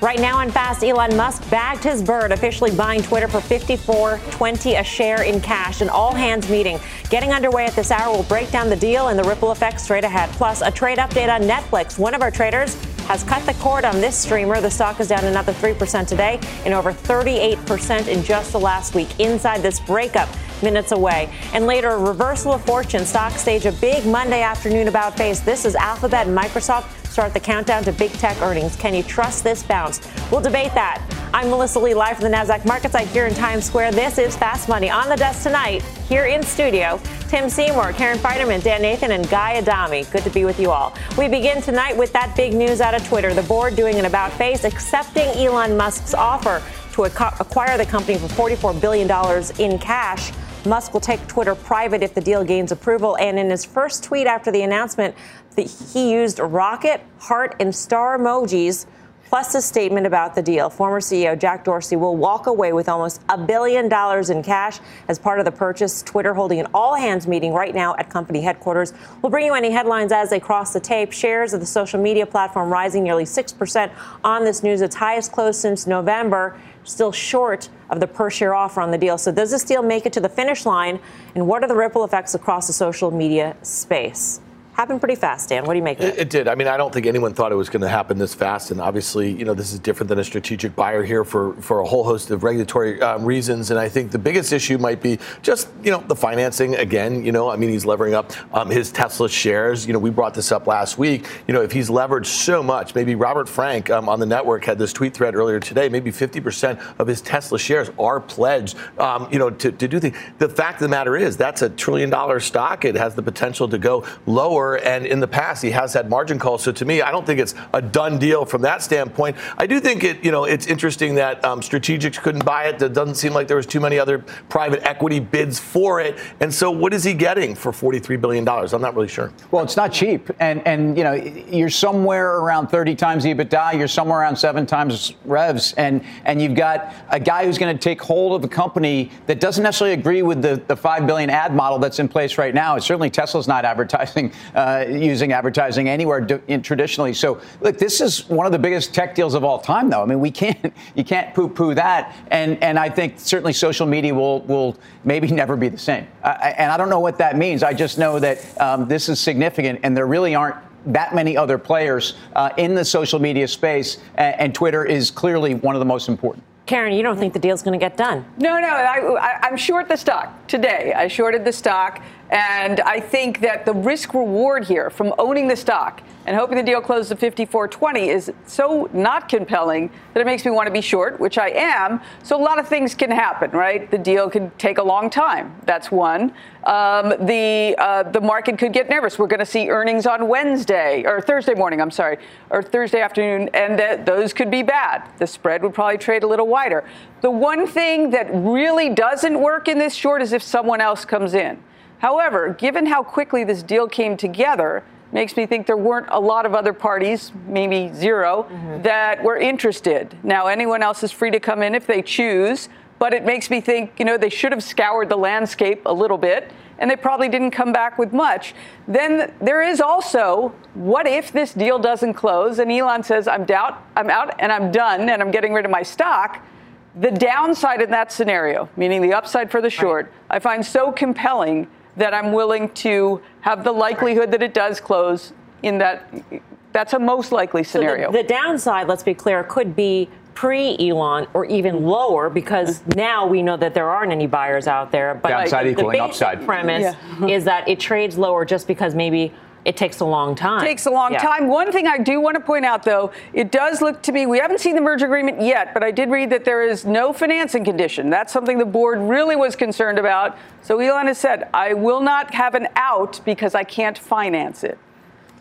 Right now on Fast, Elon Musk bagged his bird, officially buying Twitter for 54.20 a share in cash. An all hands meeting getting underway at this hour. We'll break down the deal and the ripple effects straight ahead. Plus, a trade update on Netflix. One of our traders has cut the cord on this streamer. The stock is down another 3% today and over 38% in just the last week. Inside this breakup, minutes away. And later, a reversal of fortune. Stock stage a big Monday afternoon about face. This is Alphabet and Microsoft start the countdown to big tech earnings. Can you trust this bounce? We'll debate that. I'm Melissa Lee, live from the NASDAQ market site here in Times Square. This is Fast Money. On the desk tonight, here in studio, Tim Seymour, Karen Finerman, Dan Nathan, and Guy Adami. Good to be with you all. We begin tonight with that big news out of Twitter. The board doing an about face, accepting Elon Musk's offer to acquire the company for $44 billion in cash. Musk will take Twitter private if the deal gains approval. And in his first tweet after the announcement, he used rocket, heart, and star emojis plus a statement about the deal. Former CEO Jack Dorsey will walk away with almost a billion dollars in cash as part of the purchase. Twitter holding an all hands meeting right now at company headquarters. We'll bring you any headlines as they cross the tape. Shares of the social media platform rising nearly 6% on this news, its highest close since November still short of the per share offer on the deal. So, does this deal make it to the finish line? And what are the ripple effects across the social media space? Happened pretty fast, Dan. What do you make of it? It did. I mean, I don't think anyone thought it was going to happen this fast. And obviously, you know, this is different than a strategic buyer here for, for a whole host of regulatory um, reasons. And I think the biggest issue might be just, you know, the financing again. You know, I mean, he's levering up um, his Tesla shares. You know, we brought this up last week. You know, if he's leveraged so much, maybe Robert Frank um, on the network had this tweet thread earlier today, maybe 50% of his Tesla shares are pledged, um, you know, to, to do things. The fact of the matter is that's a trillion dollar stock. It has the potential to go lower and in the past he has had margin calls. So to me, I don't think it's a done deal from that standpoint. I do think it, you know, it's interesting that um, strategics couldn't buy it. It doesn't seem like there was too many other private equity bids for it. And so, what is he getting for forty-three billion dollars? I'm not really sure. Well, it's not cheap, and and you know, you're somewhere around 30 times EBITDA. You're somewhere around seven times revs, and and you've got a guy who's going to take hold of a company that doesn't necessarily agree with the the five billion ad model that's in place right now. It's Certainly, Tesla's not advertising. Uh, using advertising anywhere traditionally. So, look, this is one of the biggest tech deals of all time, though. I mean, we can't you can't poo-poo that, and and I think certainly social media will will maybe never be the same. Uh, and I don't know what that means. I just know that um, this is significant, and there really aren't that many other players uh, in the social media space, and, and Twitter is clearly one of the most important. Karen, you don't think the deal's going to get done? No, no. I I, am short the stock today. I shorted the stock. And I think that the risk reward here from owning the stock and hoping the deal closes at 54.20 is so not compelling that it makes me want to be short, which I am. So a lot of things can happen, right? The deal could take a long time. That's one. Um, the uh, the market could get nervous. We're going to see earnings on Wednesday or Thursday morning. I'm sorry, or Thursday afternoon, and th- those could be bad. The spread would probably trade a little wider. The one thing that really doesn't work in this short is if someone else comes in. However, given how quickly this deal came together, makes me think there weren't a lot of other parties, maybe 0 mm-hmm. that were interested. Now, anyone else is free to come in if they choose, but it makes me think, you know, they should have scoured the landscape a little bit, and they probably didn't come back with much. Then there is also, what if this deal doesn't close and Elon says, I'm doubt, I'm out and I'm done and I'm getting rid of my stock? The downside in that scenario, meaning the upside for the short, right. I find so compelling that I'm willing to have the likelihood that it does close in that that's a most likely scenario. So the, the downside, let's be clear, could be pre Elon or even lower because now we know that there aren't any buyers out there. But downside the, equaling the upside. premise yeah. is that it trades lower just because maybe it takes a long time. It takes a long yeah. time. One thing I do want to point out, though, it does look to me, we haven't seen the merger agreement yet, but I did read that there is no financing condition. That's something the board really was concerned about. So Elon has said, I will not have an out because I can't finance it.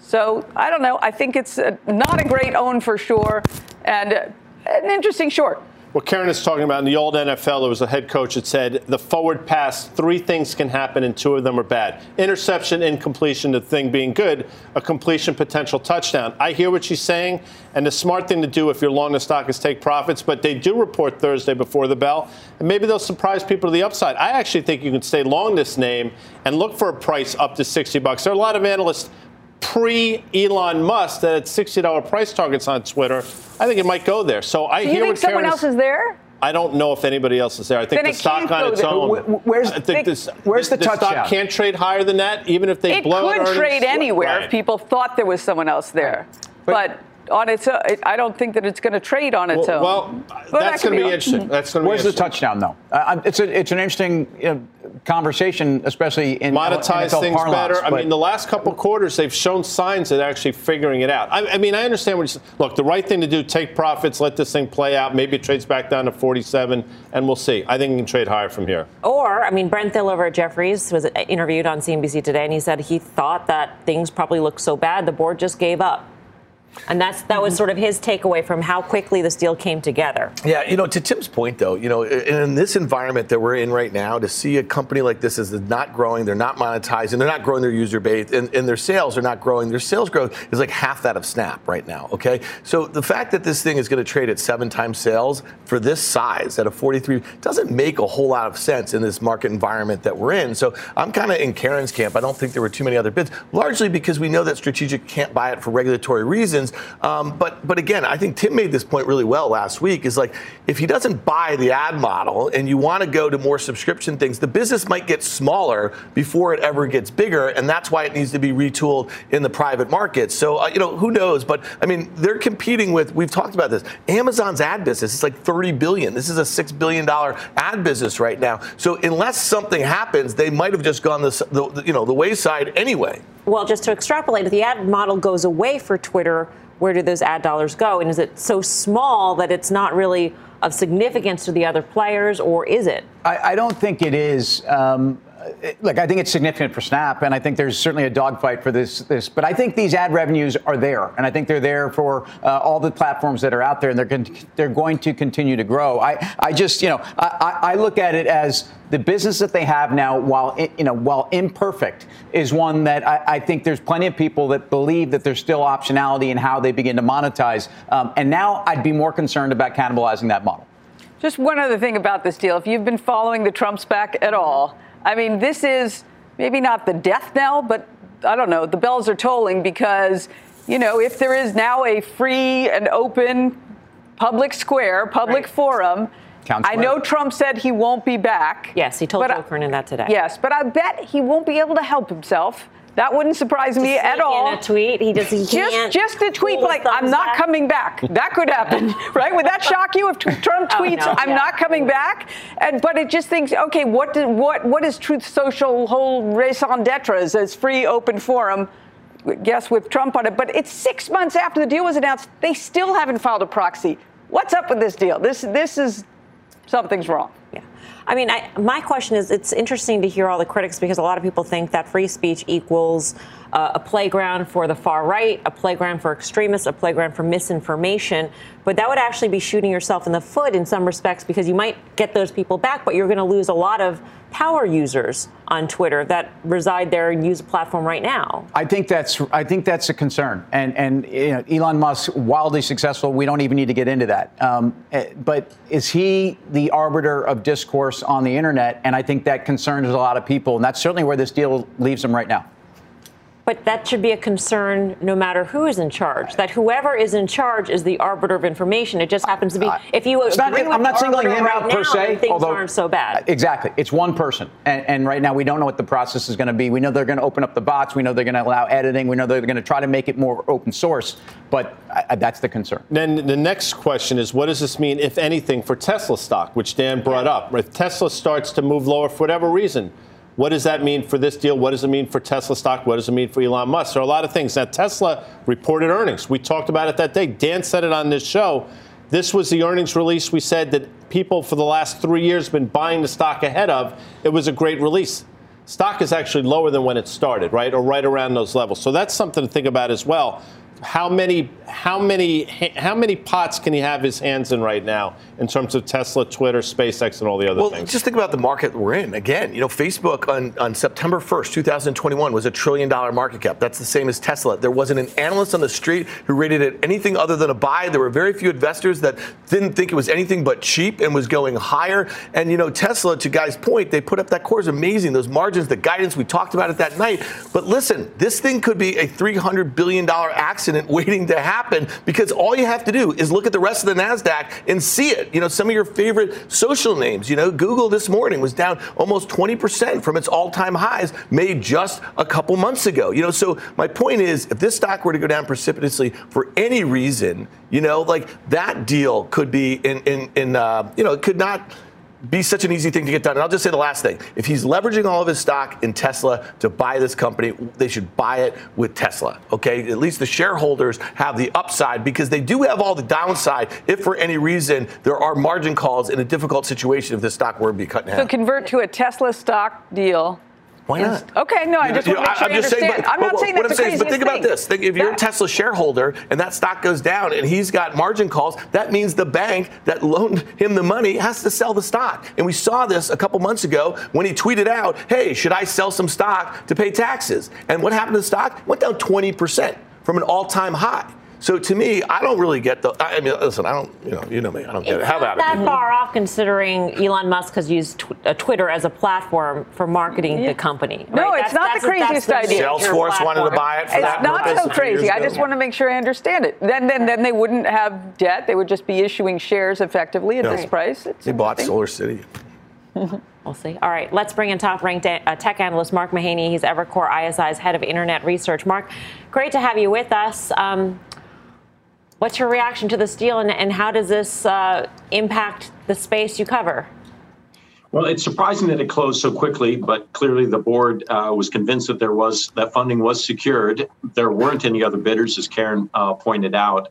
So I don't know. I think it's a, not a great own for sure and uh, an interesting short. What Karen is talking about in the old NFL, there was a head coach that said the forward pass, three things can happen and two of them are bad. Interception, incompletion, the thing being good, a completion, potential touchdown. I hear what she's saying, and the smart thing to do if you're long the stock is take profits, but they do report Thursday before the bell, and maybe they'll surprise people to the upside. I actually think you can stay long this name and look for a price up to 60 bucks. There are a lot of analysts pre Elon Musk that had $60 price targets on Twitter. I think it might go there. So I Do hear you think what someone Karen else is there? I don't know if anybody else is there. I think Then the stock on its there. own. Wh- wh- where's- I think this, where's the the touchdown? stock can't trade higher than that, even if they blow It blow out could trade anywhere Right. if people thought there was someone else there. But, on its own, I don't think that it's going to trade on its Well, own. well But that's that could going to be be- interesting. That's going to be Where's the touchdown, though? Uh, it's, a, it's an interesting you know, conversation, especially in monetize NFL things parlance, better. I but- mean, the last couple quarters, they've shown signs of actually figuring it out. I, I mean, I understand what you're. Look, the right thing to do, take profits, let this thing play out. Maybe it trades back down to 47, and we'll see. I think it can trade higher from here. Or, I mean, Brent Thill over at Jefferies was interviewed on CNBC today, and he said he thought that things probably looked so bad, the board just gave up. And that's that was mm-hmm. sort of his takeaway from how quickly this deal came together. Yeah, you know, to Tim's point, though, you know, in this environment that we're in right now, to see a company like this is not growing, they're not monetizing, they're not growing their user base, and, and their sales are not growing. Their sales growth is like half that of Snap right now. Okay, so the fact that this thing is going to trade at seven times sales for this size at a 43 doesn't make a whole lot of sense in this market environment that we're in. So I'm kind of in Karen's camp. I don't think there were too many other bids, largely because we know that strategic can't buy it for regulatory reasons. Um, but but again, I think Tim made this point really well last week. Is like if he doesn't buy the ad model and you want to go to more subscription things, the business might get smaller before it ever gets bigger, and that's why it needs to be retooled in the private market. So uh, you know who knows? But I mean, they're competing with. We've talked about this. Amazon's ad business is like 30 billion. This is a six billion dollar ad business right now. So unless something happens, they might have just gone this the, you know the wayside anyway. Well, just to extrapolate, if the ad model goes away for Twitter, where do those ad dollars go? And is it so small that it's not really of significance to the other players, or is it? I, I don't think it is. Um, look, I think it's significant for Snap, and I think there's certainly a dogfight for this. This, but I think these ad revenues are there, and I think they're there for uh, all the platforms that are out there, and they're they're going to continue to grow. I, I just, you know, I, I I look at it as the business that they have now, while you know, while imperfect, is one that I, I think there's plenty of people that believe that there's still optionality in how they begin to monetize. Um, and now I'd be more concerned about cannibalizing that model. Just one other thing about this deal. If you've been following the Trumps back at all, I mean, this is maybe not the death knell, but I don't know, the bells are tolling because, you know, if there is now a free and open public square, public Right. forum, I know Trump said he won't be back. Yes, he told but Joe Kernen that today. Yes, but I bet he won't be able to help himself. That wouldn't surprise me at In all. a tweet, he just he can't. Just, just a tweet like, I'm not back." coming back. That could happen, right? Would that shock you if Trump Oh, tweets, no, I'm yeah. not coming back? And, but it just thinks, okay, what, did, what, what is Truth Social whole raison d'etre as, as free, open forum? Yes, with Trump on it. But it's six months after the deal was announced. They still haven't filed a proxy. What's up with this deal? This, this is something's wrong. I mean, I, my question is it's interesting to hear all the critics because a lot of people think that free speech equals uh, a playground for the far right, a playground for extremists, a playground for misinformation. But that would actually be shooting yourself in the foot in some respects because you might get those people back, but you're going to lose a lot of power users on Twitter that reside there and use the platform right now. I think that's I think that's a concern, and and you know, Elon Musk wildly successful. We don't even need to get into that. Um, eh, but is he the arbiter of discourse on the internet? And I think that concerns a lot of people, and that's certainly where this deal leaves him right now. But that should be a concern no matter who is in charge. That whoever is in charge is the arbiter of information. It just happens to be. If you It's not- agree with I'm not singling arbiter him right out per now, se, then things although aren't so bad. Uh, exactly, it's one person, and, and right now we don't know what the process is going to be. We know they're going to open up the bots. We know they're going to allow editing. We know they're going to try to make it more open source. But I, I- that's the concern. Then the next question is, what does this mean, if anything, for Tesla stock, which Dan brought up? If Tesla starts to move lower for whatever reason, what does that mean for this deal? What does it mean for Tesla stock? What does it mean for Elon Musk? There are a lot of things. Now, Tesla reported earnings. We talked about it that day. Dan said it on this show. This was the earnings release we said that people for the last three years have been buying the stock ahead of. It was a great release. Stock is actually lower than when it started, right? Or right around those levels. So that's something to think about as well. How many how many how many pots can he have his hands in right now in terms of Tesla, Twitter, SpaceX, and all the other well, things? Well, just think about the market we're in. Again, you know, Facebook on, on September 1st, 2021 was a trillion dollar market cap. That's the same as Tesla. There wasn't an analyst on the street who rated it anything other than a buy. There were very few investors that didn't think it was anything but cheap and was going higher. And you know, Tesla, to Guy's point, they put up that core is amazing. Those margins, the guidance we talked about it that night. But listen, this thing could be a 300 billion dollar accident waiting to happen because all you have to do is look at the rest of the Nasdaq and see it. You know, some of your favorite social names. You know, Google this morning was down almost 20% from its all-time highs made just a couple months ago. You know, so my point is, if this stock were to go down precipitously for any reason, you know, like that deal could be in in in uh, you know, it could not be such an easy thing to get done. And I'll just say the last thing. If he's leveraging all of his stock in Tesla to buy this company, they should buy it with Tesla. Okay? At least the shareholders have the upside because they do have all the downside if for any reason there are margin calls in a difficult situation if this stock were to be cut in half. So convert to a Tesla stock deal why not? Okay, no, I just want to make sure I'm I just saying, understand. but, I'm not but, saying what that's I'm the saying but think craziest about this. Think, if you're a Tesla shareholder and that stock goes down and he's got margin calls, that means the bank that loaned him the money has to sell the stock. And we saw this a couple months ago when he tweeted out, "Hey, should I sell some stock to pay taxes?" And what happened to the stock? Went down 20% from an all-time high. So to me, I don't really get the. I mean, listen, I don't. You know, you know me. I don't get it. How about that it? far off considering Elon Musk has used tw- uh, Twitter as a platform for marketing Yeah. the company. No, right? it's not the craziest the idea. major Salesforce wanted to buy it for It's that not so a few years crazy. I just want to make sure I understand it. Then, then, then they wouldn't have debt. They would just be issuing shares effectively at Yeah. this price. It's They bought. Solar City. We'll see. All right, let's bring in top-ranked uh, tech analyst Mark Mahaney. He's Evercore ISI's head of internet research. Mark, great to have you with us. Um, what's your reaction to this deal, and, and how does this uh, impact the space you cover? Well, it's surprising that it closed so quickly, but clearly the board uh, was convinced that there was that funding was secured. There weren't any other bidders, as Karen uh, pointed out,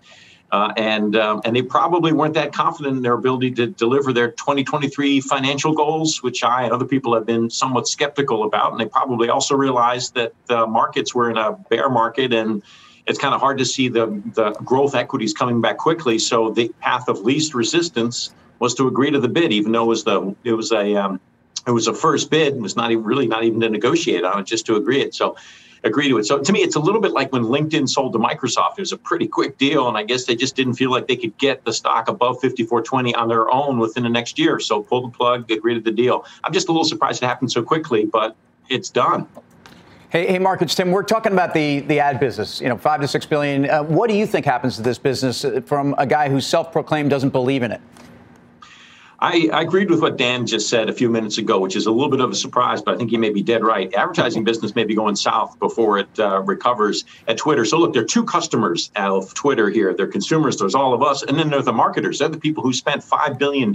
uh, and um, and they probably weren't that confident in their ability to deliver their 2023 financial goals, which I and other people have been somewhat skeptical about. And they probably also realized that the markets were in a bear market and. It's kind of hard to see the, the growth equities coming back quickly. So the path of least resistance was to agree to the bid, even though it was the it was a um, it was a first bid. and was not even really not even to negotiate on it, just to agree it. So agree to it. So to me, it's a little bit like when LinkedIn sold to Microsoft. It was a pretty quick deal, and I guess they just didn't feel like they could get the stock above 54.20 on their own within the next year. So pull the plug, agree to the deal. I'm just a little surprised it happened so quickly, but it's done. Hey, hey, Mark, it's Tim. We're talking about the, the ad business, you know, five to six billion. Uh, what do you think happens to this business uh, from a guy who self proclaimed doesn't believe in it? I, I agreed with what Dan just said a few minutes ago, which is a little bit of a surprise, but I think he may be dead right. Advertising business may be going south before it uh, recovers at Twitter. So, look, there are two customers of Twitter here. They're consumers, there's all of us, and then there are the marketers. They're the people who spent $5 billion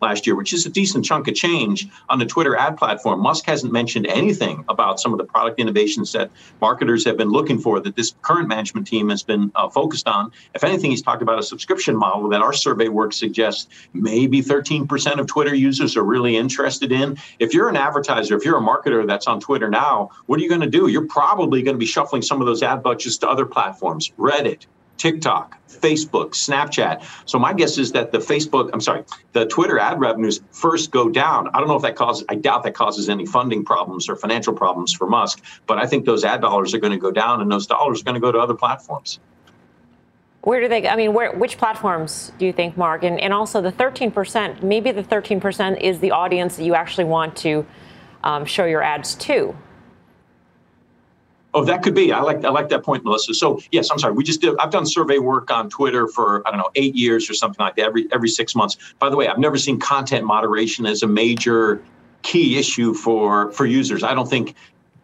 last year, which is a decent chunk of change on the Twitter ad platform. Musk hasn't mentioned anything about some of the product innovations that marketers have been looking for that this current management team has been uh, focused on. If anything, he's talked about a subscription model that our survey work suggests maybe 13% of Twitter users are really interested in. If you're an advertiser, if you're a marketer that's on Twitter now, what are you going to do? You're probably going to be shuffling some of those ad budgets to other platforms, Reddit, TikTok, Facebook, Snapchat. So my guess is that the Facebook, I'm sorry, the Twitter ad revenues first go down. I don't know if that causes, I doubt that causes any funding problems or financial problems for Musk, but I think those ad dollars are going to go down and those dollars are going to go to other platforms. Where do they? I mean, where, which platforms do you think, Mark? And, and also the 13%. Maybe the 13% is the audience that you actually want to um, show your ads to. Oh, that could be. I like I like that point, Melissa. So yes, I'm sorry. We just did. I've done survey work on Twitter for I don't know eight years or something like that. Every every six months. By the way, I've never seen content moderation as a major key issue for for users. I don't think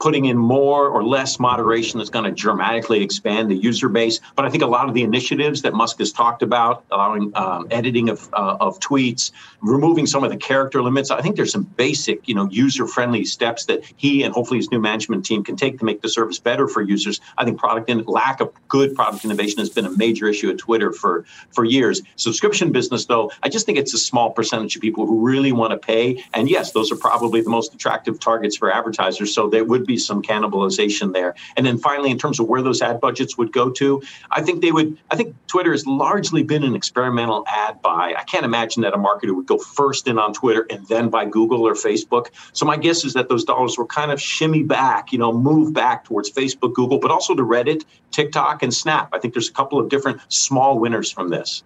putting in more or less moderation is going to dramatically expand the user base. But I think a lot of the initiatives that Musk has talked about, allowing um, editing of, uh, of tweets, removing some of the character limits, I think there's some basic, you know, user-friendly steps that he and hopefully his new management team can take to make the service better for users. I think product and lack of good product innovation has been a major issue at Twitter for for years. Subscription business, though, I just think it's a small percentage of people who really want to pay. And yes, those are probably the most attractive targets for advertisers. So they would be some cannibalization there. And then finally, in terms of where those ad budgets would go to, I think they would. I think Twitter has largely been an experimental ad buy. I can't imagine that a marketer would go first in on Twitter and then by Google or Facebook. So my guess is that those dollars will kind of shimmy back, you know, move back towards Facebook, Google, but also to Reddit, TikTok, and Snap. I think there's a couple of different small winners from this.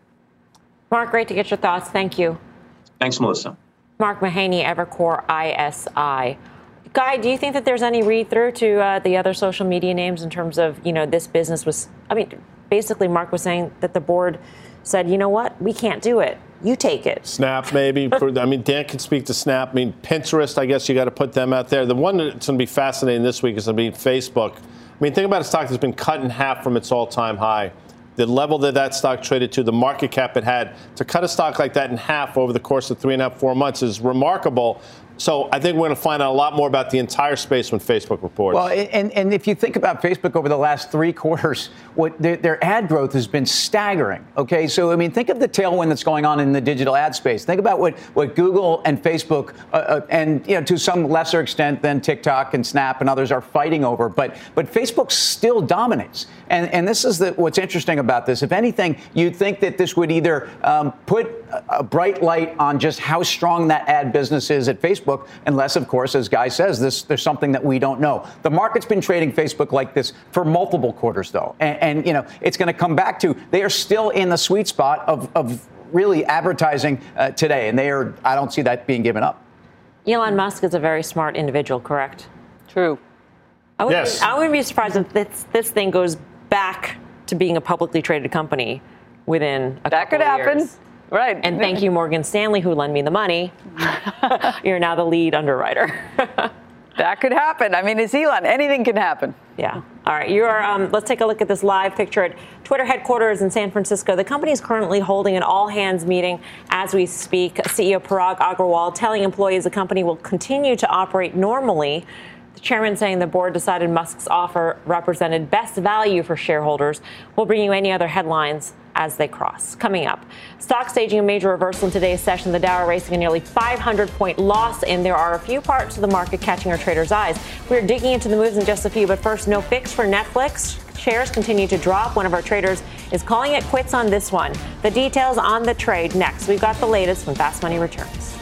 Mark, great to get your thoughts. Thank you. Thanks, Melissa. Mark Mahaney, Evercore ISI. Guy, do you think that there's any read through to uh, the other social media names in terms of, you know, this business was, I mean, basically, Mark was saying that the board said, you know what, we can't do it. You take it. Snap, maybe. I mean, Dan can speak to Snap. I mean, Pinterest, I guess you got to put them out there. The one that's going to be fascinating this week is going to be Facebook. I mean, think about a stock that's been cut in half from its all time high the level that that stock traded to, the market cap it had, to cut a stock like that in half over the course of three and a half, four months is remarkable. So I think we're going to find out a lot more about the entire space when Facebook reports. Well, and, and if you think about Facebook over the last three quarters, what their, their, ad growth has been staggering. Okay, so I mean, think of the tailwind that's going on in the digital ad space. Think about what, what Google and Facebook, uh, uh, and you know, to some lesser extent than TikTok and Snap and others are fighting over. But but Facebook still dominates. And, and this is the, what's interesting about this. If anything, you'd think that this would either um, put a bright light on just how strong that ad business is at Facebook, unless, of course, as Guy says, this, there's something that we don't know. The market's been trading Facebook like this for multiple quarters, though. And, and you know, it's going to come back to they are still in the sweet spot of, of really advertising uh, today. And they are, I don't see that being given up. Elon Musk is a very smart individual, correct? True. I wouldn't, yes. I wouldn't be surprised if this, this thing goes back to being a publicly traded company within a couple of years. that could happen. Years. Right. And thank you, Morgan Stanley, who lent me the money. You're now the lead underwriter. that could happen. I mean, it's Elon. Anything can happen. Yeah. All right. You are. Um, let's take a look at this live picture at Twitter headquarters in San Francisco. The company is currently holding an all-hands meeting as we speak. CEO Parag Agrawal telling employees the company will continue to operate normally the chairman saying the board decided Musk's offer represented best value for shareholders. We'll bring you any other headlines as they cross. Coming up, stock staging a major reversal in today's session. The Dow racing a nearly 500 point loss, and there are a few parts of the market catching our traders' eyes. We're digging into the moves in just a few, but first, no fix for Netflix. Shares continue to drop. One of our traders is calling it quits on this one. The details on the trade next. We've got the latest when Fast Money returns.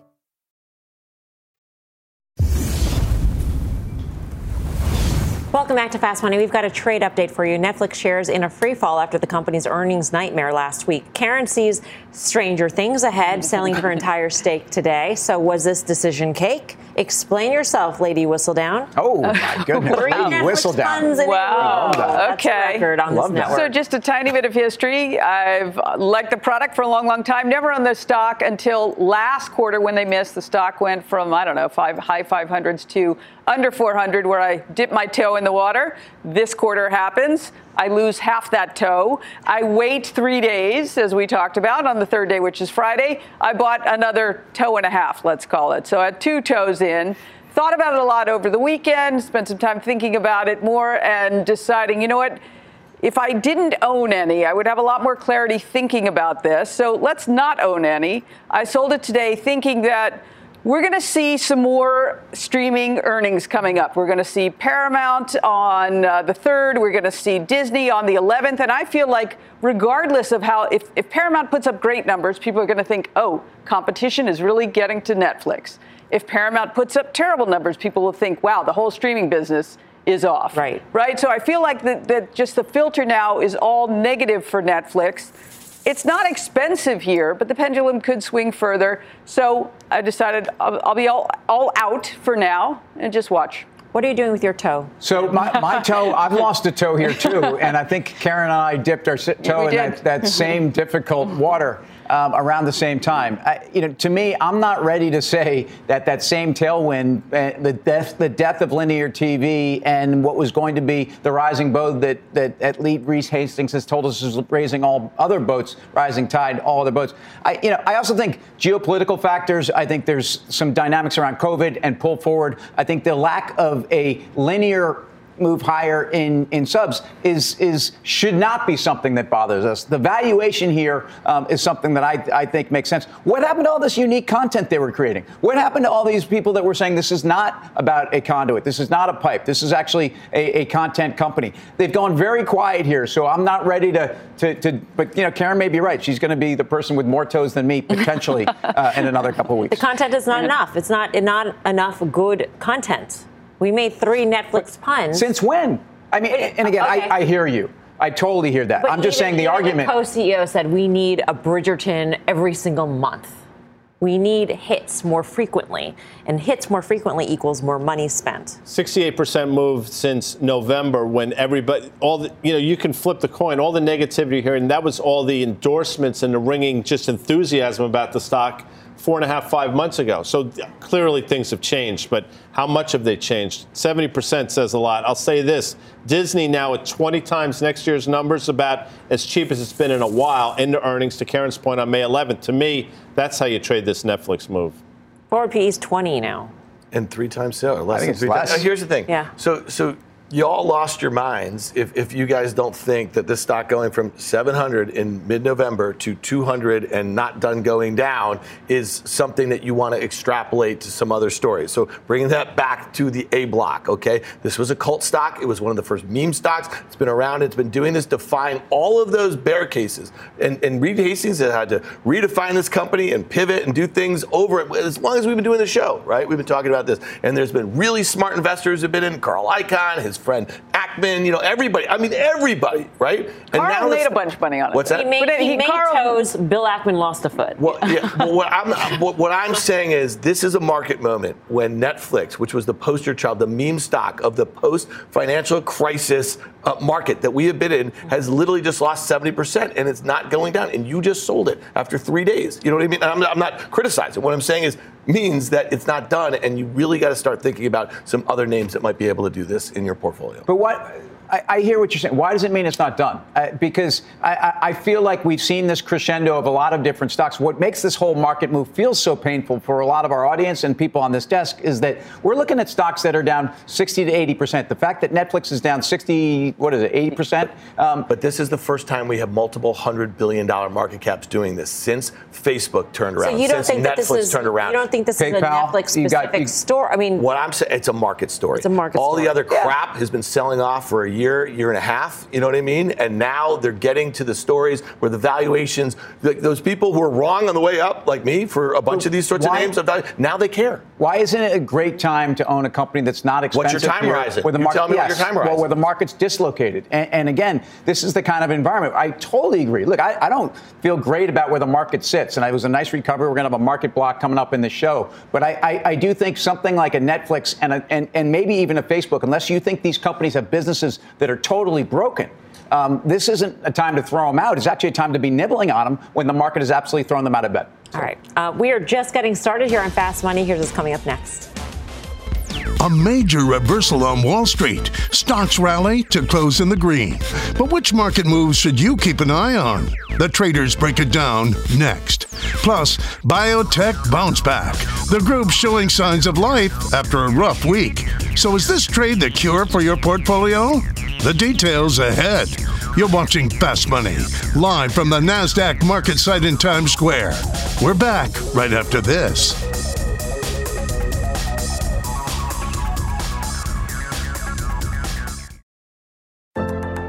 Welcome back to Fast Money. We've got a trade update for you. Netflix shares in a free fall after the company's earnings nightmare last week. Karen sees stranger things ahead, selling her entire stake today. So was this decision cake? Explain yourself, Lady Whistledown. Oh my goodness, Lady Whistledown. Wow. Okay. So just a tiny bit of history. I've liked the product for a long, long time. Never on the stock until last quarter when they missed. The stock went from I don't know five high 500s to under 400, where I dip my toe in the water. This quarter happens. I lose half that toe. I wait three days, as we talked about, on the third day, which is Friday. I bought another toe and a half, let's call it. So I had two toes in. Thought about it a lot over the weekend, spent some time thinking about it more and deciding, you know what? If I didn't own any, I would have a lot more clarity thinking about this. So let's not own any. I sold it today thinking that we're going to see some more streaming earnings coming up. We're going to see Paramount on uh, the 3rd. We're going to see Disney on the 11th. And I feel like, regardless of how, if, if Paramount puts up great numbers, people are going to think, oh, competition is really getting to Netflix. If Paramount puts up terrible numbers, people will think, wow, the whole streaming business is off. Right. Right. So I feel like that, that just the filter now is all negative for Netflix. It's not expensive here, but the pendulum could swing further. So I decided I'll, I'll be all, all out for now and just watch. What are you doing with your toe? So my, my toe, I've lost a toe here too, and I think Karen and I dipped our toe in that, that same difficult water um, around the same time. I, you know, to me, I'm not ready to say that that same tailwind, uh, the death, the death of linear TV, and what was going to be the rising boat that that at least Reed Hastings has told us is raising all other boats, rising tide, all other boats. I, you know, I also think geopolitical factors. I think there's some dynamics around COVID and pull forward. I think the lack of a linear move higher in, in subs is, is should not be something that bothers us. The valuation here um, is something that I, I think makes sense. What happened to all this unique content they were creating? What happened to all these people that were saying this is not about a conduit? This is not a pipe. This is actually a, a content company. They've gone very quiet here, so I'm not ready to, to, to but you know, Karen may be right. She's going to be the person with more toes than me potentially uh, in another couple of weeks. The content is not enough. It's not not enough good content. We made three Netflix puns. Since when? I mean, and again, okay. I, I hear you. I totally hear that. But I'm just even, saying the argument. The co-CEO said we need a Bridgerton every single month. We need hits more frequently, and hits more frequently equals more money spent. 68% move since November when everybody, all the, you know, you can flip the coin, all the negativity here, and that was all the endorsements and the ringing just enthusiasm about the stock four and a half, five months ago. So clearly things have changed, but how much have they changed? 70% says a lot. I'll say this Disney now at 20 times next year's numbers, about as cheap as it's been in a while, into earnings, to Karen's point on May 11th. To me, that's how you trade this Netflix move. Forward PE is 20 now. And three times sale, less than three less. times. here's the thing. Yeah. So, so you all lost your minds if, if you guys don't think that this stock going from 700 in mid-November to 200 and not done going down is something that you want to extrapolate to some other stories. So bringing that back to the A block, okay? This was a cult stock. It was one of the first meme stocks. It's been around. It's been doing this, define all of those bear cases. And, and Reed Hastings has had to redefine this company and pivot and do things over it as long as we've been doing the show, right? We've been talking about this. And there's been really smart investors who've been in, Carl Icahn, his friend Ackman, you know, everybody. I mean, everybody, right? And Carl now made a bunch of money on it. What's that? He made, he, he made Carl, toes. Bill Ackman lost a foot. Well, yeah, well, what, I'm, what, what I'm saying is this is a market moment when Netflix, which was the poster child, the meme stock of the post financial crisis uh, market that we have been in, has literally just lost 70% and it's not going down. And you just sold it after three days. You know what I mean? I'm, I'm not criticizing. What I'm saying is means that it's not done, and you really got to start thinking about some other names that might be able to do this in your portfolio. But what I, I, hear what you're saying. Why does it mean it's not done? Uh, because I, I, feel like we've seen this crescendo of a lot of different stocks. What makes this whole market move feel so painful for a lot of our audience and people on this desk is that we're looking at stocks that are down 60 to 80 percent. The fact that Netflix is down 60, what is it, 80 percent? Um, but this is the first time we have multiple hundred billion dollar market caps doing this since Facebook turned around. So you don't think Netflix that this is, turned around. You don't think this PayPal, is a Netflix specific store? I mean, what I'm saying, it's a market story. It's a market All story. the other crap yeah. has been selling off for a year, year year and a half you know what I mean? And now they're getting to the stories where the valuations, those people who were wrong on the way up, like me, for a bunch of these sorts Why? of names, now they care. Why isn't it a great time to own a company that's not expensive? What's your time horizon? Where the market, tell me yes, what your time horizon. Well, where the market's dislocated. And, and, again, this is the kind of environment. I totally agree. Look, I, I don't feel great about where the market sits. And it was a nice recovery. We're going to have a market block coming up in the show. But I, I, I do think something like a Netflix and, a, and, and maybe even a Facebook, unless you think these companies have businesses that are totally broken, um, this isn't a time to throw them out. It's actually a time to be nibbling on them when the market has absolutely thrown them out of bed. So. All right. Uh, we are just getting started here on Fast Money. Here's what's coming up next. A major reversal on Wall Street. Stocks rally to close in the green. But which market moves should you keep an eye on? The traders break it down next. Plus, biotech bounce back. The group showing signs of life after a rough week. So is this trade the cure for your portfolio? The details ahead. You're watching Fast Money, live from the NASDAQ market site in Times Square. We're back right after this.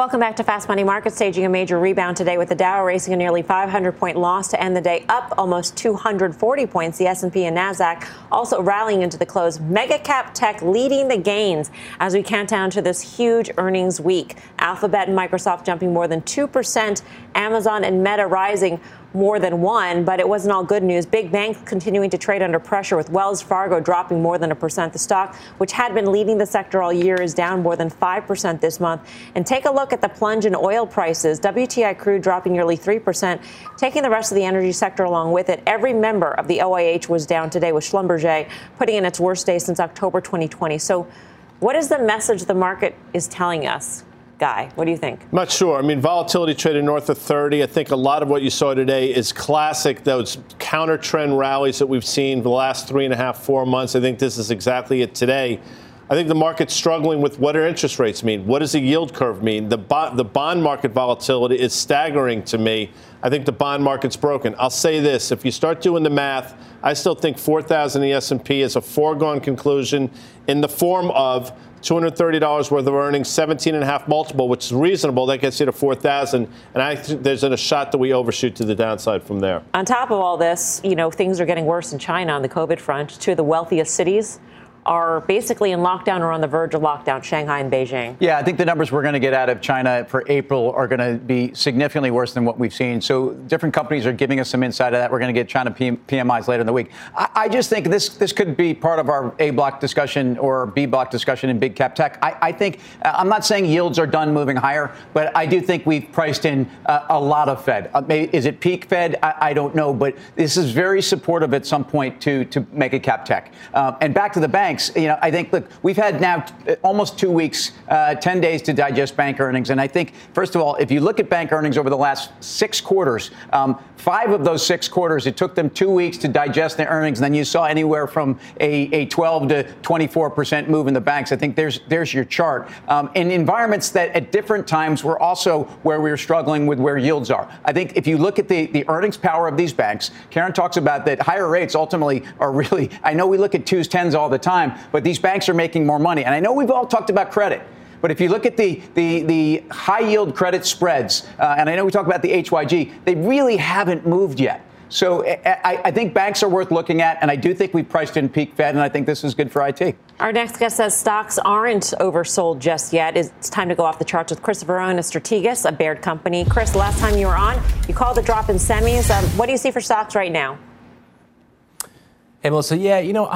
Welcome back to Fast Money Market, staging a major rebound today with the Dow racing a nearly 500-point loss to end the day, up almost 240 points. The S&P and Nasdaq also rallying into the close. Mega cap tech leading the gains as we count down to this huge earnings week. Alphabet and Microsoft jumping more than 2%. Amazon and Meta rising more than one, but it wasn't all good news. Big banks continuing to trade under pressure with Wells Fargo dropping more than a percent. The stock, which had been leading the sector all year, is down more than 5% this month. And take a look at the plunge in oil prices. WTI crude dropping nearly 3%, taking the rest of the energy sector along with it. Every member of the OIH was down today with Schlumberger putting in its worst day since October 2020. So what is the message the market is telling us? Guy, what do you think? I'm not sure. I mean, volatility traded north of 30. I think a lot of what you saw today is classic, those counter trend rallies that we've seen the last three and a half, four months. I think this is exactly it today. I think the market's struggling with what do interest rates mean? What does the yield curve mean? The, bo- the bond market volatility is staggering to me. I think the bond market's broken. I'll say this: if you start doing the math, I still think 4,000 in the S&P is a foregone conclusion in the form of $230 worth of earnings, 17 and a half multiple, which is reasonable. That gets you to 4,000. And I think there's a shot that we overshoot to the downside from there. On top of all this, you know, things are getting worse in China on the COVID front. Two of the wealthiest cities are basically in lockdown or on the verge of lockdown, Shanghai and Beijing. Yeah, I think the numbers we're going to get out of China for April are going to be significantly worse than what we've seen. So different companies are giving us some insight of that. We're going to get China PMIs later in the week. I, I just think this this could be part of our A block discussion or B block discussion in big cap tech. I, I think I'm not saying yields are done moving higher, but I do think we've priced in a, a lot of Fed. Uh, is it peak Fed? I, I, don't know, but this is very supportive at some point to to mega cap tech. Uh, and back to the bank you know, I think, look, we've had now almost two weeks, uh, 10 days to digest bank earnings. And I think, first of all, if you look at bank earnings over the last six quarters, um, five of those six quarters, it took them two weeks to digest their earnings. And then you saw anywhere from a, a 12 to 24% move in the banks. I think there's, there's your chart. Um, in environments that at different times were also where we were struggling with where yields are. I think if you look at the, the earnings power of these banks, Karen talks about that higher rates ultimately are really, I know we look at twos, tens all the time time, but these banks are making more money. And I know we've all talked about credit. But if you look at the, the, the high yield credit spreads, uh, and I know we talk about the HYG, they really haven't moved yet. So I, I, think banks are worth looking at, and I do think we've priced in peak Fed, and I think this is good for IT. Our next guest says stocks aren't oversold just yet. It's time to go off the charts with Chris Verone of Strategas, a Baird company. Chris, last time you were on, you called the drop in semis. Um, what do you see for stocks right now? Hey, Melissa. Yeah, you know,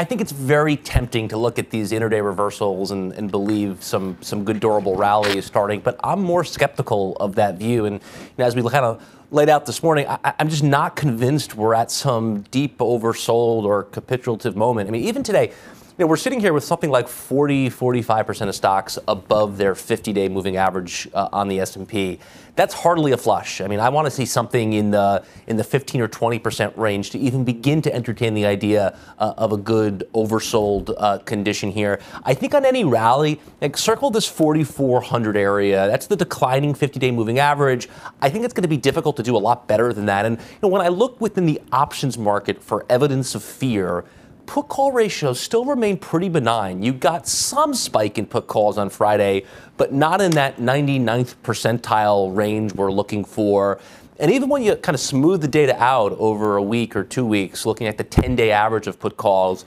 I think it's very tempting to look at these intraday reversals and, and, believe some some good durable rally is starting, but I'm more skeptical of that view. And you know, as we kind of laid out this morning, I, am just not convinced we're at some deep oversold or capitulative moment. I mean, even today, know, we're sitting here with something like 40, 45% of stocks above their 50-day moving average uh, on the S&P. That's hardly a flush. I mean, I want to see something in the in the 15 or 20% range to even begin to entertain the idea uh, of a good oversold uh, condition here. I think on any rally, like circle this 4400 area. That's the declining 50-day moving average. I think it's going to be difficult to do a lot better than that. And you know, when I look within the options market for evidence of fear, put call ratios still remain pretty benign. You got some spike in put calls on Friday, but not in that 99th percentile range we're looking for. And even when you kind of smooth the data out over a week or two weeks, looking at the 10 day average of put calls,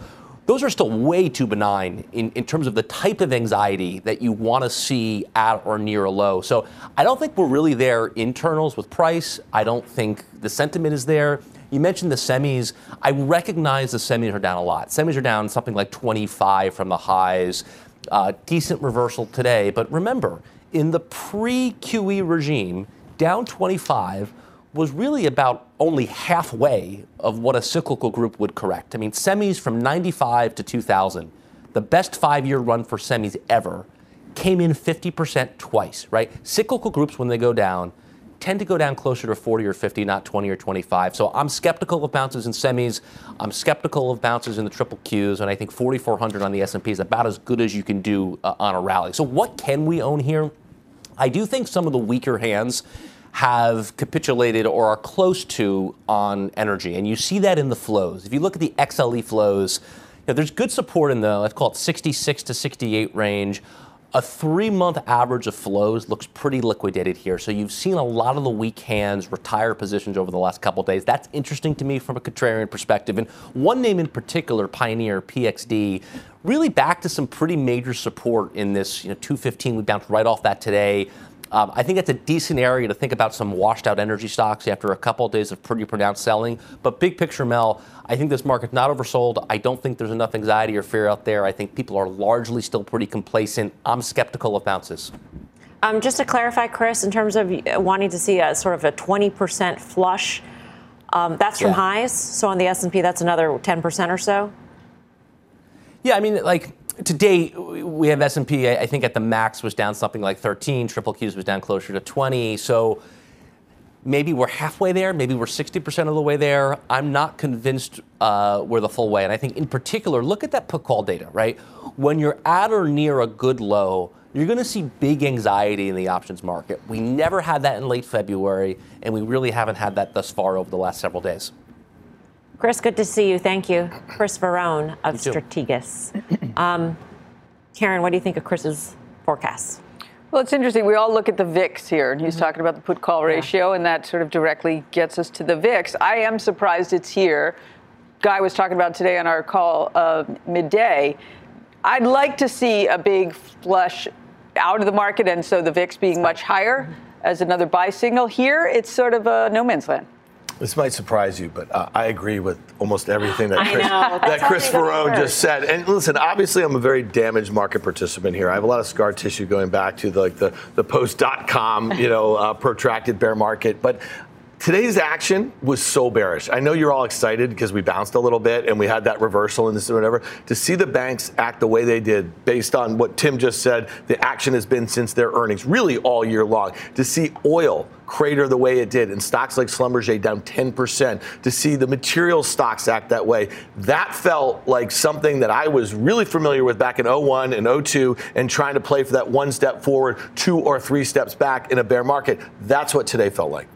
those are still way too benign in, in terms of the type of anxiety that you want to see at or near a low. So I don't think we're really there internals with price. I don't think the sentiment is there. You mentioned the semis. I recognize the semis are down a lot. Semis are down something like 25 from the highs. Uh, decent reversal today. But remember, in the pre QE regime, down 25 was really about only halfway of what a cyclical group would correct. I mean, semis from 95 to 2000, the best five year run for semis ever, came in 50% twice, right? Cyclical groups, when they go down, tend to go down closer to 40 or 50, not 20 or 25. So I'm skeptical of bounces in semis. I'm skeptical of bounces in the triple Qs, and I think 4,400 on the S&P is about as good as you can do uh, on a rally. So what can we own here? I do think some of the weaker hands have capitulated or are close to on energy. And you see that in the flows. If you look at the XLE flows, you know, there's good support in the, let's call it 66 to 68 range. A three month average of flows looks pretty liquidated here. So you've seen a lot of the weak hands retire positions over the last couple days. That's interesting to me from a contrarian perspective. And one name in particular, Pioneer PXD, really back to some pretty major support in this you know, 215. We bounced right off that today. Um, I think that's a decent area to think about some washed out energy stocks after a couple of days of pretty pronounced selling. But big picture, Mel, I think this market's not oversold. I don't think there's enough anxiety or fear out there. I think people are largely still pretty complacent. I'm skeptical of bounces. Um, just to clarify, Chris, in terms of wanting to see a sort of a 20% flush, um, that's from yeah. highs. So on the S&P, that's another 10% or so. Yeah, I mean, like Today, we have S&P, I think at the max was down something like 13. Triple Qs was down closer to 20. So maybe we're halfway there. Maybe we're 60% of the way there. I'm not convinced uh, we're the full way. And I think in particular, look at that put call data, right? When you're at or near a good low, you're going to see big anxiety in the options market. We never had that in late February, and we really haven't had that thus far over the last several days. Chris, good to see you. Thank you. Chris Verrone of Strategas. Um, Karen, what do you think of Chris's forecasts? Well, it's interesting. We all look at the VIX here, and he's mm-hmm. talking about the put call ratio, yeah. and that sort of directly gets us to the VIX. I am surprised it's here. Guy was talking about today on our call uh, midday. I'd like to see a big flush out of the market, and so the VIX being much higher as another buy signal. Here, it's sort of a no man's land. This might surprise you, but uh, I agree with almost everything that Chris, that Chris Verrone just said. And listen, obviously, I'm a very damaged market participant here. I have a lot of scar tissue going back to the, like the the post dot com, you know, uh, protracted bear market. But today's action was so bearish. I know you're all excited because we bounced a little bit and we had that reversal and this or whatever. To see the banks act the way they did, based on what Tim just said, the action has been since their earnings, really all year long. To see oil crater the way it did and stocks like Schlumberger down 10%, to see the material stocks act that way, that felt like something that I was really familiar with back in 01 and 02 and trying to play for that one step forward, two or three steps back in a bear market. That's what today felt like.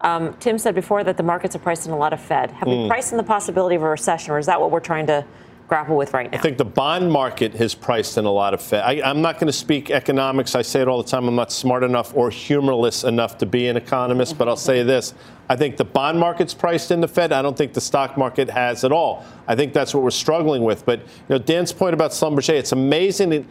Um, Tim said before that the markets are priced in a lot of Fed. Have mm. we priced in the possibility of a recession, or is that what we're trying to grapple with right now? I think the bond market has priced in a lot of Fed. I, am not going to speak economics. I say it all the time. I'm not smart enough or humorless enough to be an economist, but I'll say this. I think the bond market's priced in the Fed. I don't think the stock market has at all. I think that's what we're struggling with. But you know, Dan's point about Schlumberger, it's amazing.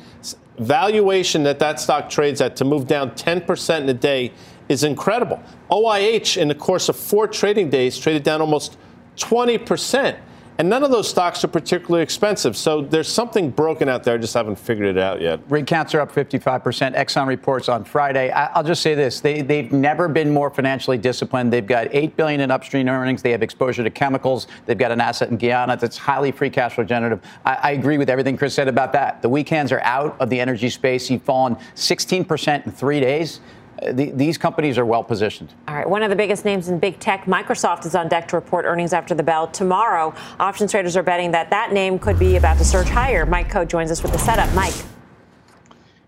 Valuation that that stock trades at to move down 10% in a day is incredible. OIH, in the course of four trading days, traded down almost 20%. And none of those stocks are particularly expensive. So there's something broken out there. I just haven't figured it out yet. Rig counts are up 55%. Exxon reports on Friday. I'll just say this. They, they've never been more financially disciplined. They've got 8 billion in upstream earnings. They have exposure to chemicals. They've got an asset in Guyana that's highly free cash flow generative. I, I agree with everything Chris said about that. The weak hands are out of the energy space. You've fallen 16% in three days the, these companies are well positioned. All right. One of the biggest names in big tech, Microsoft, is on deck to report earnings after the bell tomorrow. Options traders are betting that that name could be about to surge higher. Mike Khouw joins us with the setup. Mike.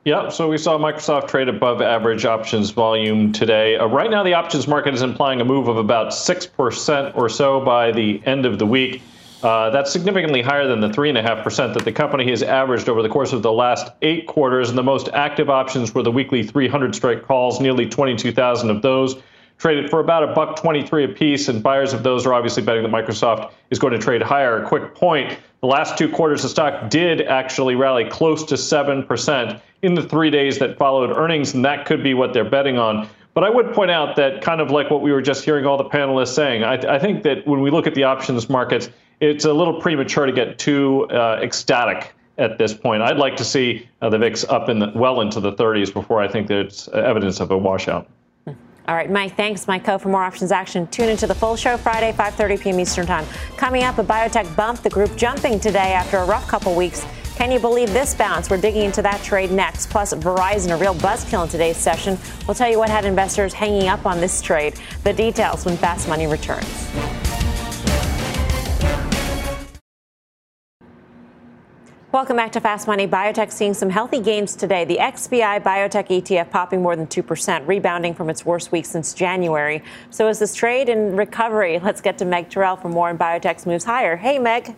Yep. So we saw Microsoft trade above average options volume today. Uh, right now, the options market is implying a move of about 6% or so by the end of the week. Uh, that's significantly higher than the 3.5% that the company has averaged over the course of the last eight quarters. And the most active options were the weekly 300 strike calls, nearly 22,000 of those. traded for about a buck 23 apiece, and buyers of those are obviously betting that Microsoft is going to trade higher. A quick point the last two quarters, the stock did actually rally close to 7% in the three days that followed earnings, and that could be what they're betting on. But I would point out that, kind of like what we were just hearing all the panelists saying, I, I think that when we look at the options markets, it's a little premature to get too uh, ecstatic at this point. I'd like to see uh, the VIX up in the, well into the 30s before I think there's evidence of a washout. All right, Mike, thanks, Mike Khouw, for more options action. Tune into the full show Friday, 5.30 p.m. Eastern Time. Coming up, a biotech bump, the group jumping today after a rough couple weeks. Can you believe this bounce? We're digging into that trade next. Plus, Verizon, a real buzzkill in today's session. We'll tell you what had investors hanging up on this trade. The details when Fast Money returns. Welcome back to Fast Money. Biotech seeing some healthy gains today. The XBI Biotech ETF popping more than 2%, rebounding from its worst week since January. So is this trade in recovery? Let's get to Meg Tirrell for more on biotech's moves higher. Hey, Meg.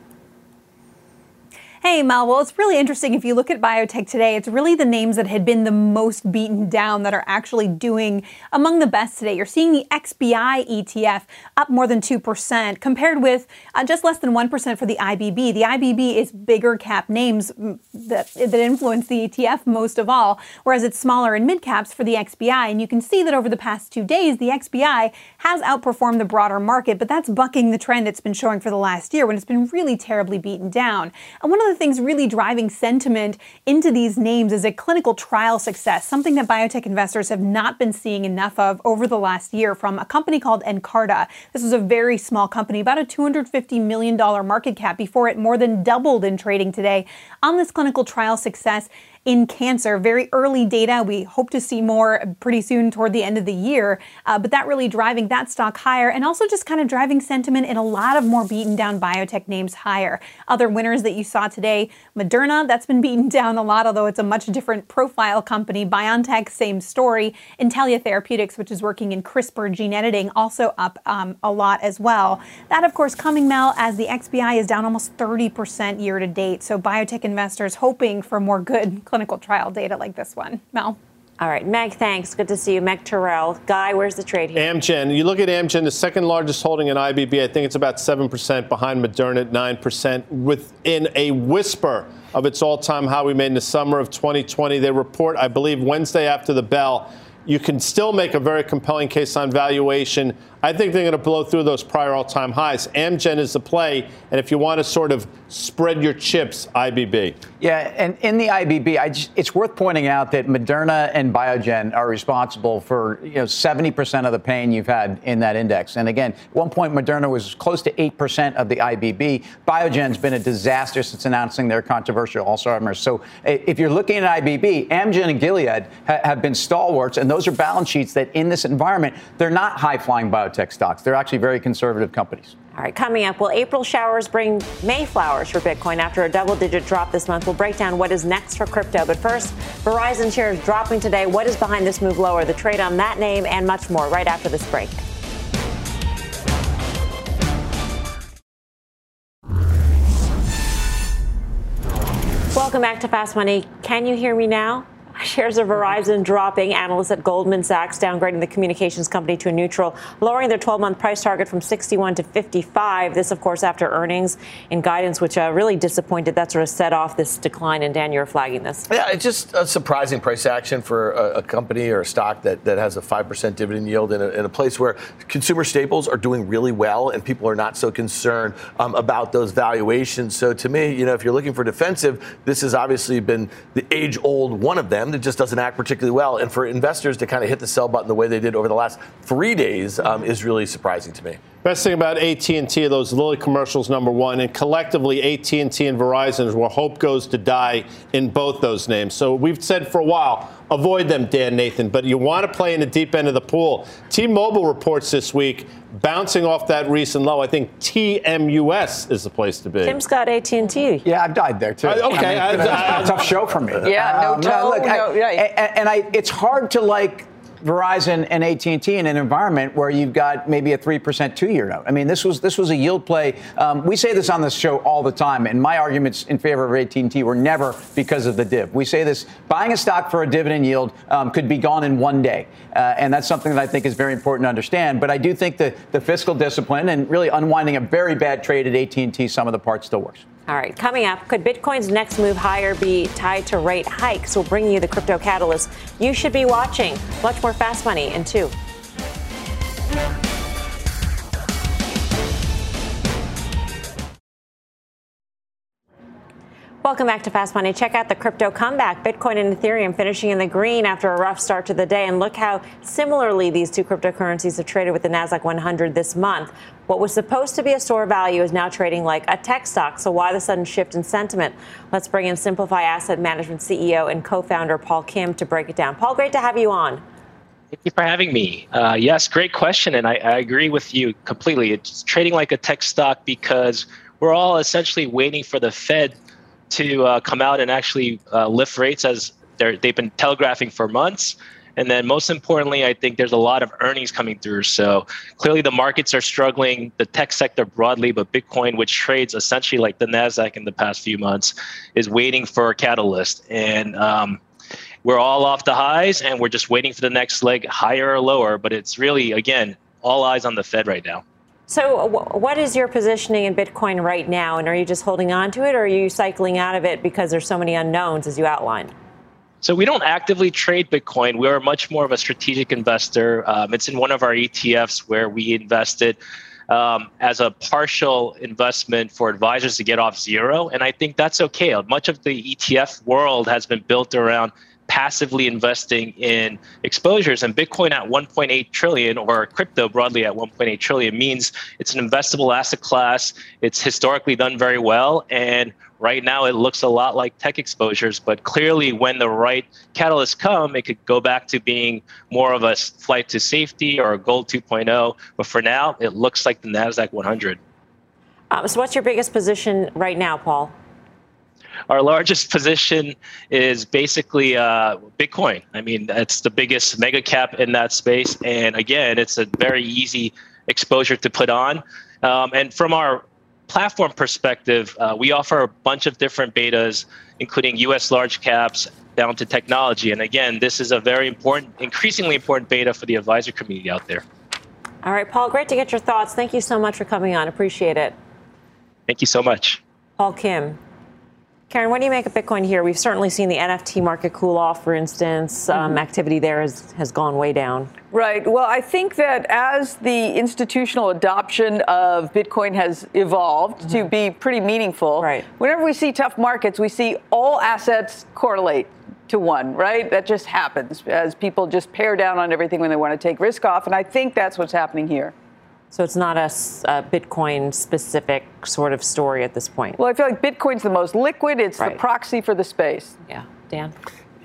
Hey, Mel. Well, it's really interesting. If you look at biotech today, it's really the names that had been the most beaten down that are actually doing among the best today. You're seeing the XBI ETF up more than 2%, compared with uh, just less than 1% for the IBB. The IBB is bigger cap names that, that influence the ETF most of all, whereas it's smaller in mid caps for the XBI. And you can see that over the past two days, the XBI has outperformed the broader market, but that's bucking the trend it's been showing for the last year when it's been really terribly beaten down. And one of the the things really driving sentiment into these names is a clinical trial success, something that biotech investors have not been seeing enough of over the last year from a company called Nkarta. This was a very small company, about a $250 million market cap before it more than doubled in trading today on this clinical trial success in cancer. Very early data. We hope to see more pretty soon toward the end of the year. Uh, but that really driving that stock higher and also just kind of driving sentiment in a lot of more beaten down biotech names higher. Other winners that you saw today Moderna, that's been beaten down a lot, although it's a much different profile company. BioNTech, same story. Intellia Therapeutics, which is working in CRISPR gene editing, also up um, a lot as well. That, of course, coming, Mel, as the XBI is down almost 30% year to date. So biotech investors hoping for more good clinical trial data like this one. Mel. All right, Meg, thanks. Good to see you. Meg Tirrell. Guy, where's the trade here? Amgen. You look at Amgen, the second largest holding in IBB. I think it's about 7% behind Moderna at 9%. Within a whisper of its all time high we made in the summer of 2020. They report, I believe, Wednesday after the bell. You can still make a very compelling case on valuation. I think they're going to blow through those prior all time highs. Amgen is the play. And if you want to sort of spread your chips, IBB. Yeah, and in the IBB, just, it's worth pointing out that Moderna and Biogen are responsible for you know 70% of the pain you've had in that index. And again, at one point, Moderna was close to 8% of the IBB. Biogen's been a disaster since announcing their controversial Alzheimer's. So if you're looking at IBB, Amgen and Gilead ha- have been stalwarts, and those are balance sheets that in this environment, they're not high flying biotech biotech stocks. They're actually very conservative companies. All right, coming up, will April showers bring May flowers for Bitcoin after a double digit drop this month? We'll break down what is next for crypto. But first, Verizon shares dropping today. What is behind this move lower? The trade on that name and much more right after this break. Welcome back to Fast Money. Can you hear me now? Shares of Verizon dropping. Analysts at Goldman Sachs downgrading the communications company to a neutral, lowering their 12 month price target from 61 to 55. This, of course, after earnings and guidance, which uh, really disappointed. That sort of set off this decline. And Dan, you're flagging this. Yeah, it's just a surprising price action for a, a company or a stock that, that has a 5% dividend yield in a, in a, place where consumer staples are doing really well and people are not so concerned um, about those valuations. So to me, you know, if you're looking for defensive, this has obviously been the age old one of them that just doesn't act particularly well. And for investors to kind of hit the sell button the way they did over the last three days um, is really surprising to me. Best thing about AT&T are those Lilly commercials, number one, and collectively AT&T and Verizon is where hope goes to die in both those names. So we've said for a while, avoid them, Dan Nathan, but you want to play in the deep end of the pool. T-Mobile reports this week bouncing off that recent low. I think TMUS is the place to be. Tim's got AT&T. Yeah, I've died there too. Uh, okay, I mean, I, I, tough show for me. Yeah, no um, toe, no, look, no, right. And, and I, it's hard to like Verizon and AT&T in an environment where you've got maybe a 3% two-year note. I mean, this was this was a yield play. Um, we say this on the show all the time, and my arguments in favor of AT&T were never because of the div. We say this, buying a stock for a dividend yield um, could be gone in one day. Uh, and that's something that I think is very important to understand. But I do think that the fiscal discipline and really unwinding a very bad trade at AT&T, some of the parts still works. All right, coming up, could Bitcoin's next move higher be tied to rate hikes? We'll bring you the crypto catalyst you should be watching. Much more fast money in two. Welcome back to Fast Money. Check out the crypto comeback. Bitcoin and Ethereum finishing in the green after a rough start to the day. And look how similarly these two cryptocurrencies have traded with the NASDAQ 100 this month. What was supposed to be a store of value is now trading like a tech stock. So why the sudden shift in sentiment? Let's bring in Simplify Asset Management CEO and co-founder Paul Kim to break it down. Paul, great to have you on. Thank you for having me. Uh, yes, great question. And I, I agree with you completely. It's trading like a tech stock because we're all essentially waiting for the Fed to uh, come out and actually uh, lift rates as they've been telegraphing for months. And then, most importantly, I think there's a lot of earnings coming through. So clearly, the markets are struggling, the tech sector broadly, but Bitcoin, which trades essentially like the Nasdaq in the past few months, is waiting for a catalyst. And um, we're all off the highs, and we're just waiting for the next leg, higher or lower. But it's really, again, all eyes on the Fed right now. So, what is your positioning in Bitcoin right now? And are you just holding on to it, or are you cycling out of it because there's so many unknowns, as you outlined? So, we don't actively trade Bitcoin. We are much more of a strategic investor. Um, it's in one of our ETFs where we invested um, as a partial investment for advisors to get off zero. And I think that's okay. Much of the ETF world has been built around passively investing in exposures and bitcoin at 1.8 trillion or crypto broadly at 1.8 trillion means it's an investable asset class. It's historically done very well and right now it looks a lot like tech exposures but clearly when the right catalysts come it could go back to being more of a flight to safety or a gold 2.0 but for now it looks like the nasdaq 100 um, so what's your biggest position right now paul our largest position is basically uh, Bitcoin. I mean, it's the biggest mega cap in that space. And again, it's a very easy exposure to put on. Um, and from our platform perspective, uh, we offer a bunch of different betas, including US large caps down to technology. And again, this is a very important, increasingly important beta for the advisor community out there. All right, Paul, great to get your thoughts. Thank you so much for coming on. Appreciate it. Thank you so much. Paul Kim, Karen, what do you make of Bitcoin here? We've certainly seen the NFT market cool off, for instance. Um, mm-hmm. Activity there has, has gone way down. Right. Well, I think that as the institutional adoption of Bitcoin has evolved mm-hmm. to be pretty meaningful, right. whenever we see tough markets, we see all assets correlate to one, right? That just happens as people just pare down on everything when they want to take risk off. And I think that's what's happening here. So it's not a, a, Bitcoin specific sort of story at this point. Well, I feel like Bitcoin's the most liquid. It's right. the proxy for the space. Yeah, Dan.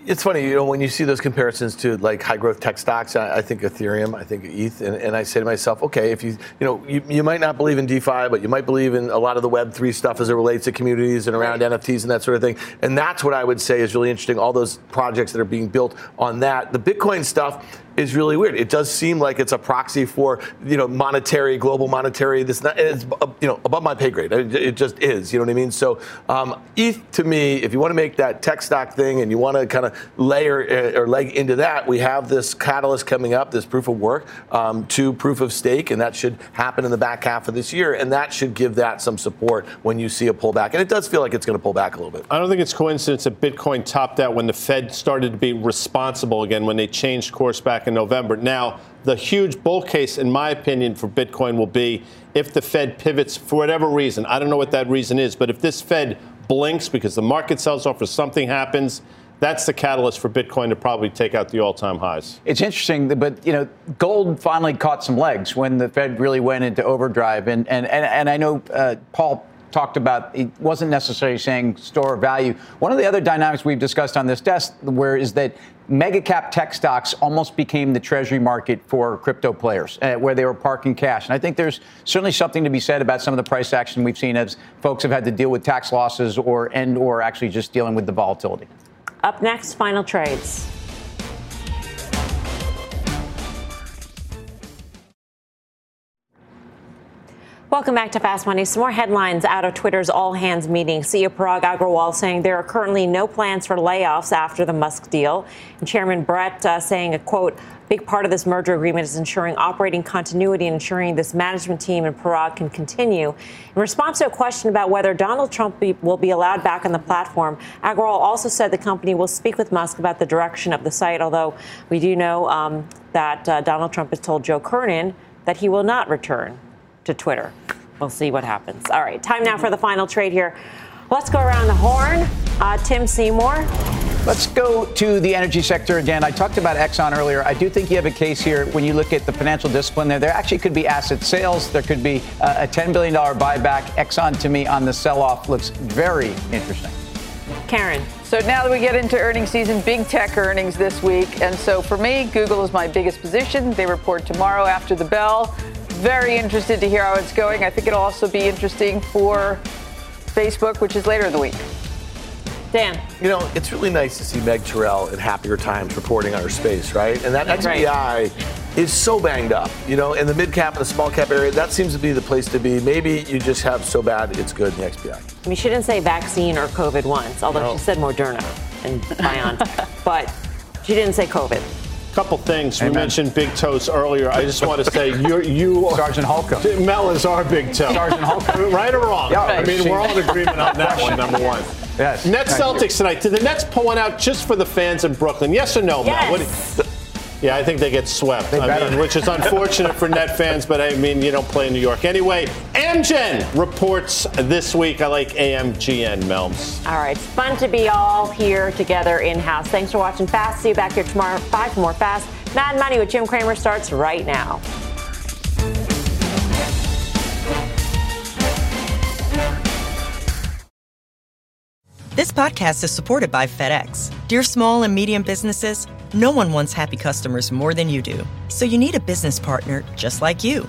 It's funny, you know, when you see those comparisons to like high growth tech stocks, I, I think Ethereum, I think ETH, and, and, I say to myself, okay, if you, you know, you, you might not believe in DeFi, but you might believe in a lot of the Web3 stuff as it relates to communities and around right. NFTs and that sort of thing. And that's what I would say is really interesting, all those projects that are being built on that. The Bitcoin stuff, is really weird. It does seem like it's a proxy for you know monetary, global monetary. This not, it's uh, you know above my pay grade. It, just is. You know what I mean? So um, ETH to me, if you want to make that tech stock thing and you want to kind of layer uh, or leg into that, we have this catalyst coming up, this proof of work um, to proof of stake, and that should happen in the back half of this year, and that should give that some support when you see a pullback. And it does feel like it's going to pull back a little bit. I don't think it's coincidence that Bitcoin topped out when the Fed started to be responsible again when they changed course back in November. Now, the huge bull case, in my opinion, for Bitcoin will be if the Fed pivots for whatever reason. I don't know what that reason is, but if this Fed blinks because the market sells off or something happens, that's the catalyst for Bitcoin to probably take out the all-time highs. It's interesting, but you know, gold finally caught some legs when the Fed really went into overdrive, and and and, and I know uh, Paul talked about it wasn't necessarily saying store value. One of the other dynamics we've discussed on this desk where is that mega cap tech stocks almost became the treasury market for crypto players, uh, where they were parking cash. And I think there's certainly something to be said about some of the price action we've seen as folks have had to deal with tax losses or and or actually just dealing with the volatility. Up next, final trades. Welcome back to Fast Money. Some more headlines out of Twitter's all hands meeting. CEO Parag Agrawal saying there are currently no plans for layoffs after the Musk deal. And Chairman Bret uh, saying a quote, big part of this merger agreement is ensuring operating continuity and ensuring this management team and Parag can continue. In response to a question about whether Donald Trump be, will be allowed back on the platform, Agrawal also said the company will speak with Musk about the direction of the site, although we do know um, that uh, Donald Trump has told Joe Kernen that he will not return to Twitter. We'll see what happens. All right, time now for the final trade here. Let's go around the horn. Uh, Tim Seymour. Let's go to the energy sector again. I talked about Exxon earlier. I do think you have a case here when you look at the financial discipline there. There actually could be asset sales. There could be uh, a $10 billion buyback. Exxon, to me, on the sell off looks very interesting. Karen. So now that we get into earnings season, big tech earnings this week. And so for me, Google is my biggest position. They report tomorrow after the bell very interested to hear how it's going. I think it'll also be interesting for Facebook, which is later in the week. Dan. You know, it's really nice to see Meg Tirrell in Happier Times reporting on her space, right? And that XBI right. is so banged up. You know, in the mid cap and the small cap area, that seems to be the place to be. Maybe you just have so bad it's good in the XBI. I mean, she didn't say vaccine or COVID once, although no. she said Moderna and BioNTech. but she didn't say COVID couple things. Amen. We mentioned big toes earlier. I just want to say you're, you Sergeant Holcomb. Mel is our big toe. Sergeant Holcomb. right or wrong? Yeah, I mean, we're all in agreement on that one, number one. Yes. Nets Celtics you. tonight. Did the Nets pull one out just for the fans in Brooklyn? Yes or no, yes. Mel? Yeah, I think they get swept. They I mean, which is unfortunate for net fans, but I mean, you don't play in New York. Anyway, Amgen reports this week. I like AMGN, Melms. All right, it's fun to be all here together in house. Thanks for watching Fast. See you back here tomorrow, 5 for more Fast. Mad Money with Jim Cramer starts right now. This podcast is supported by FedEx. Dear small and medium businesses, no one wants happy customers more than you do. So you need a business partner just like you.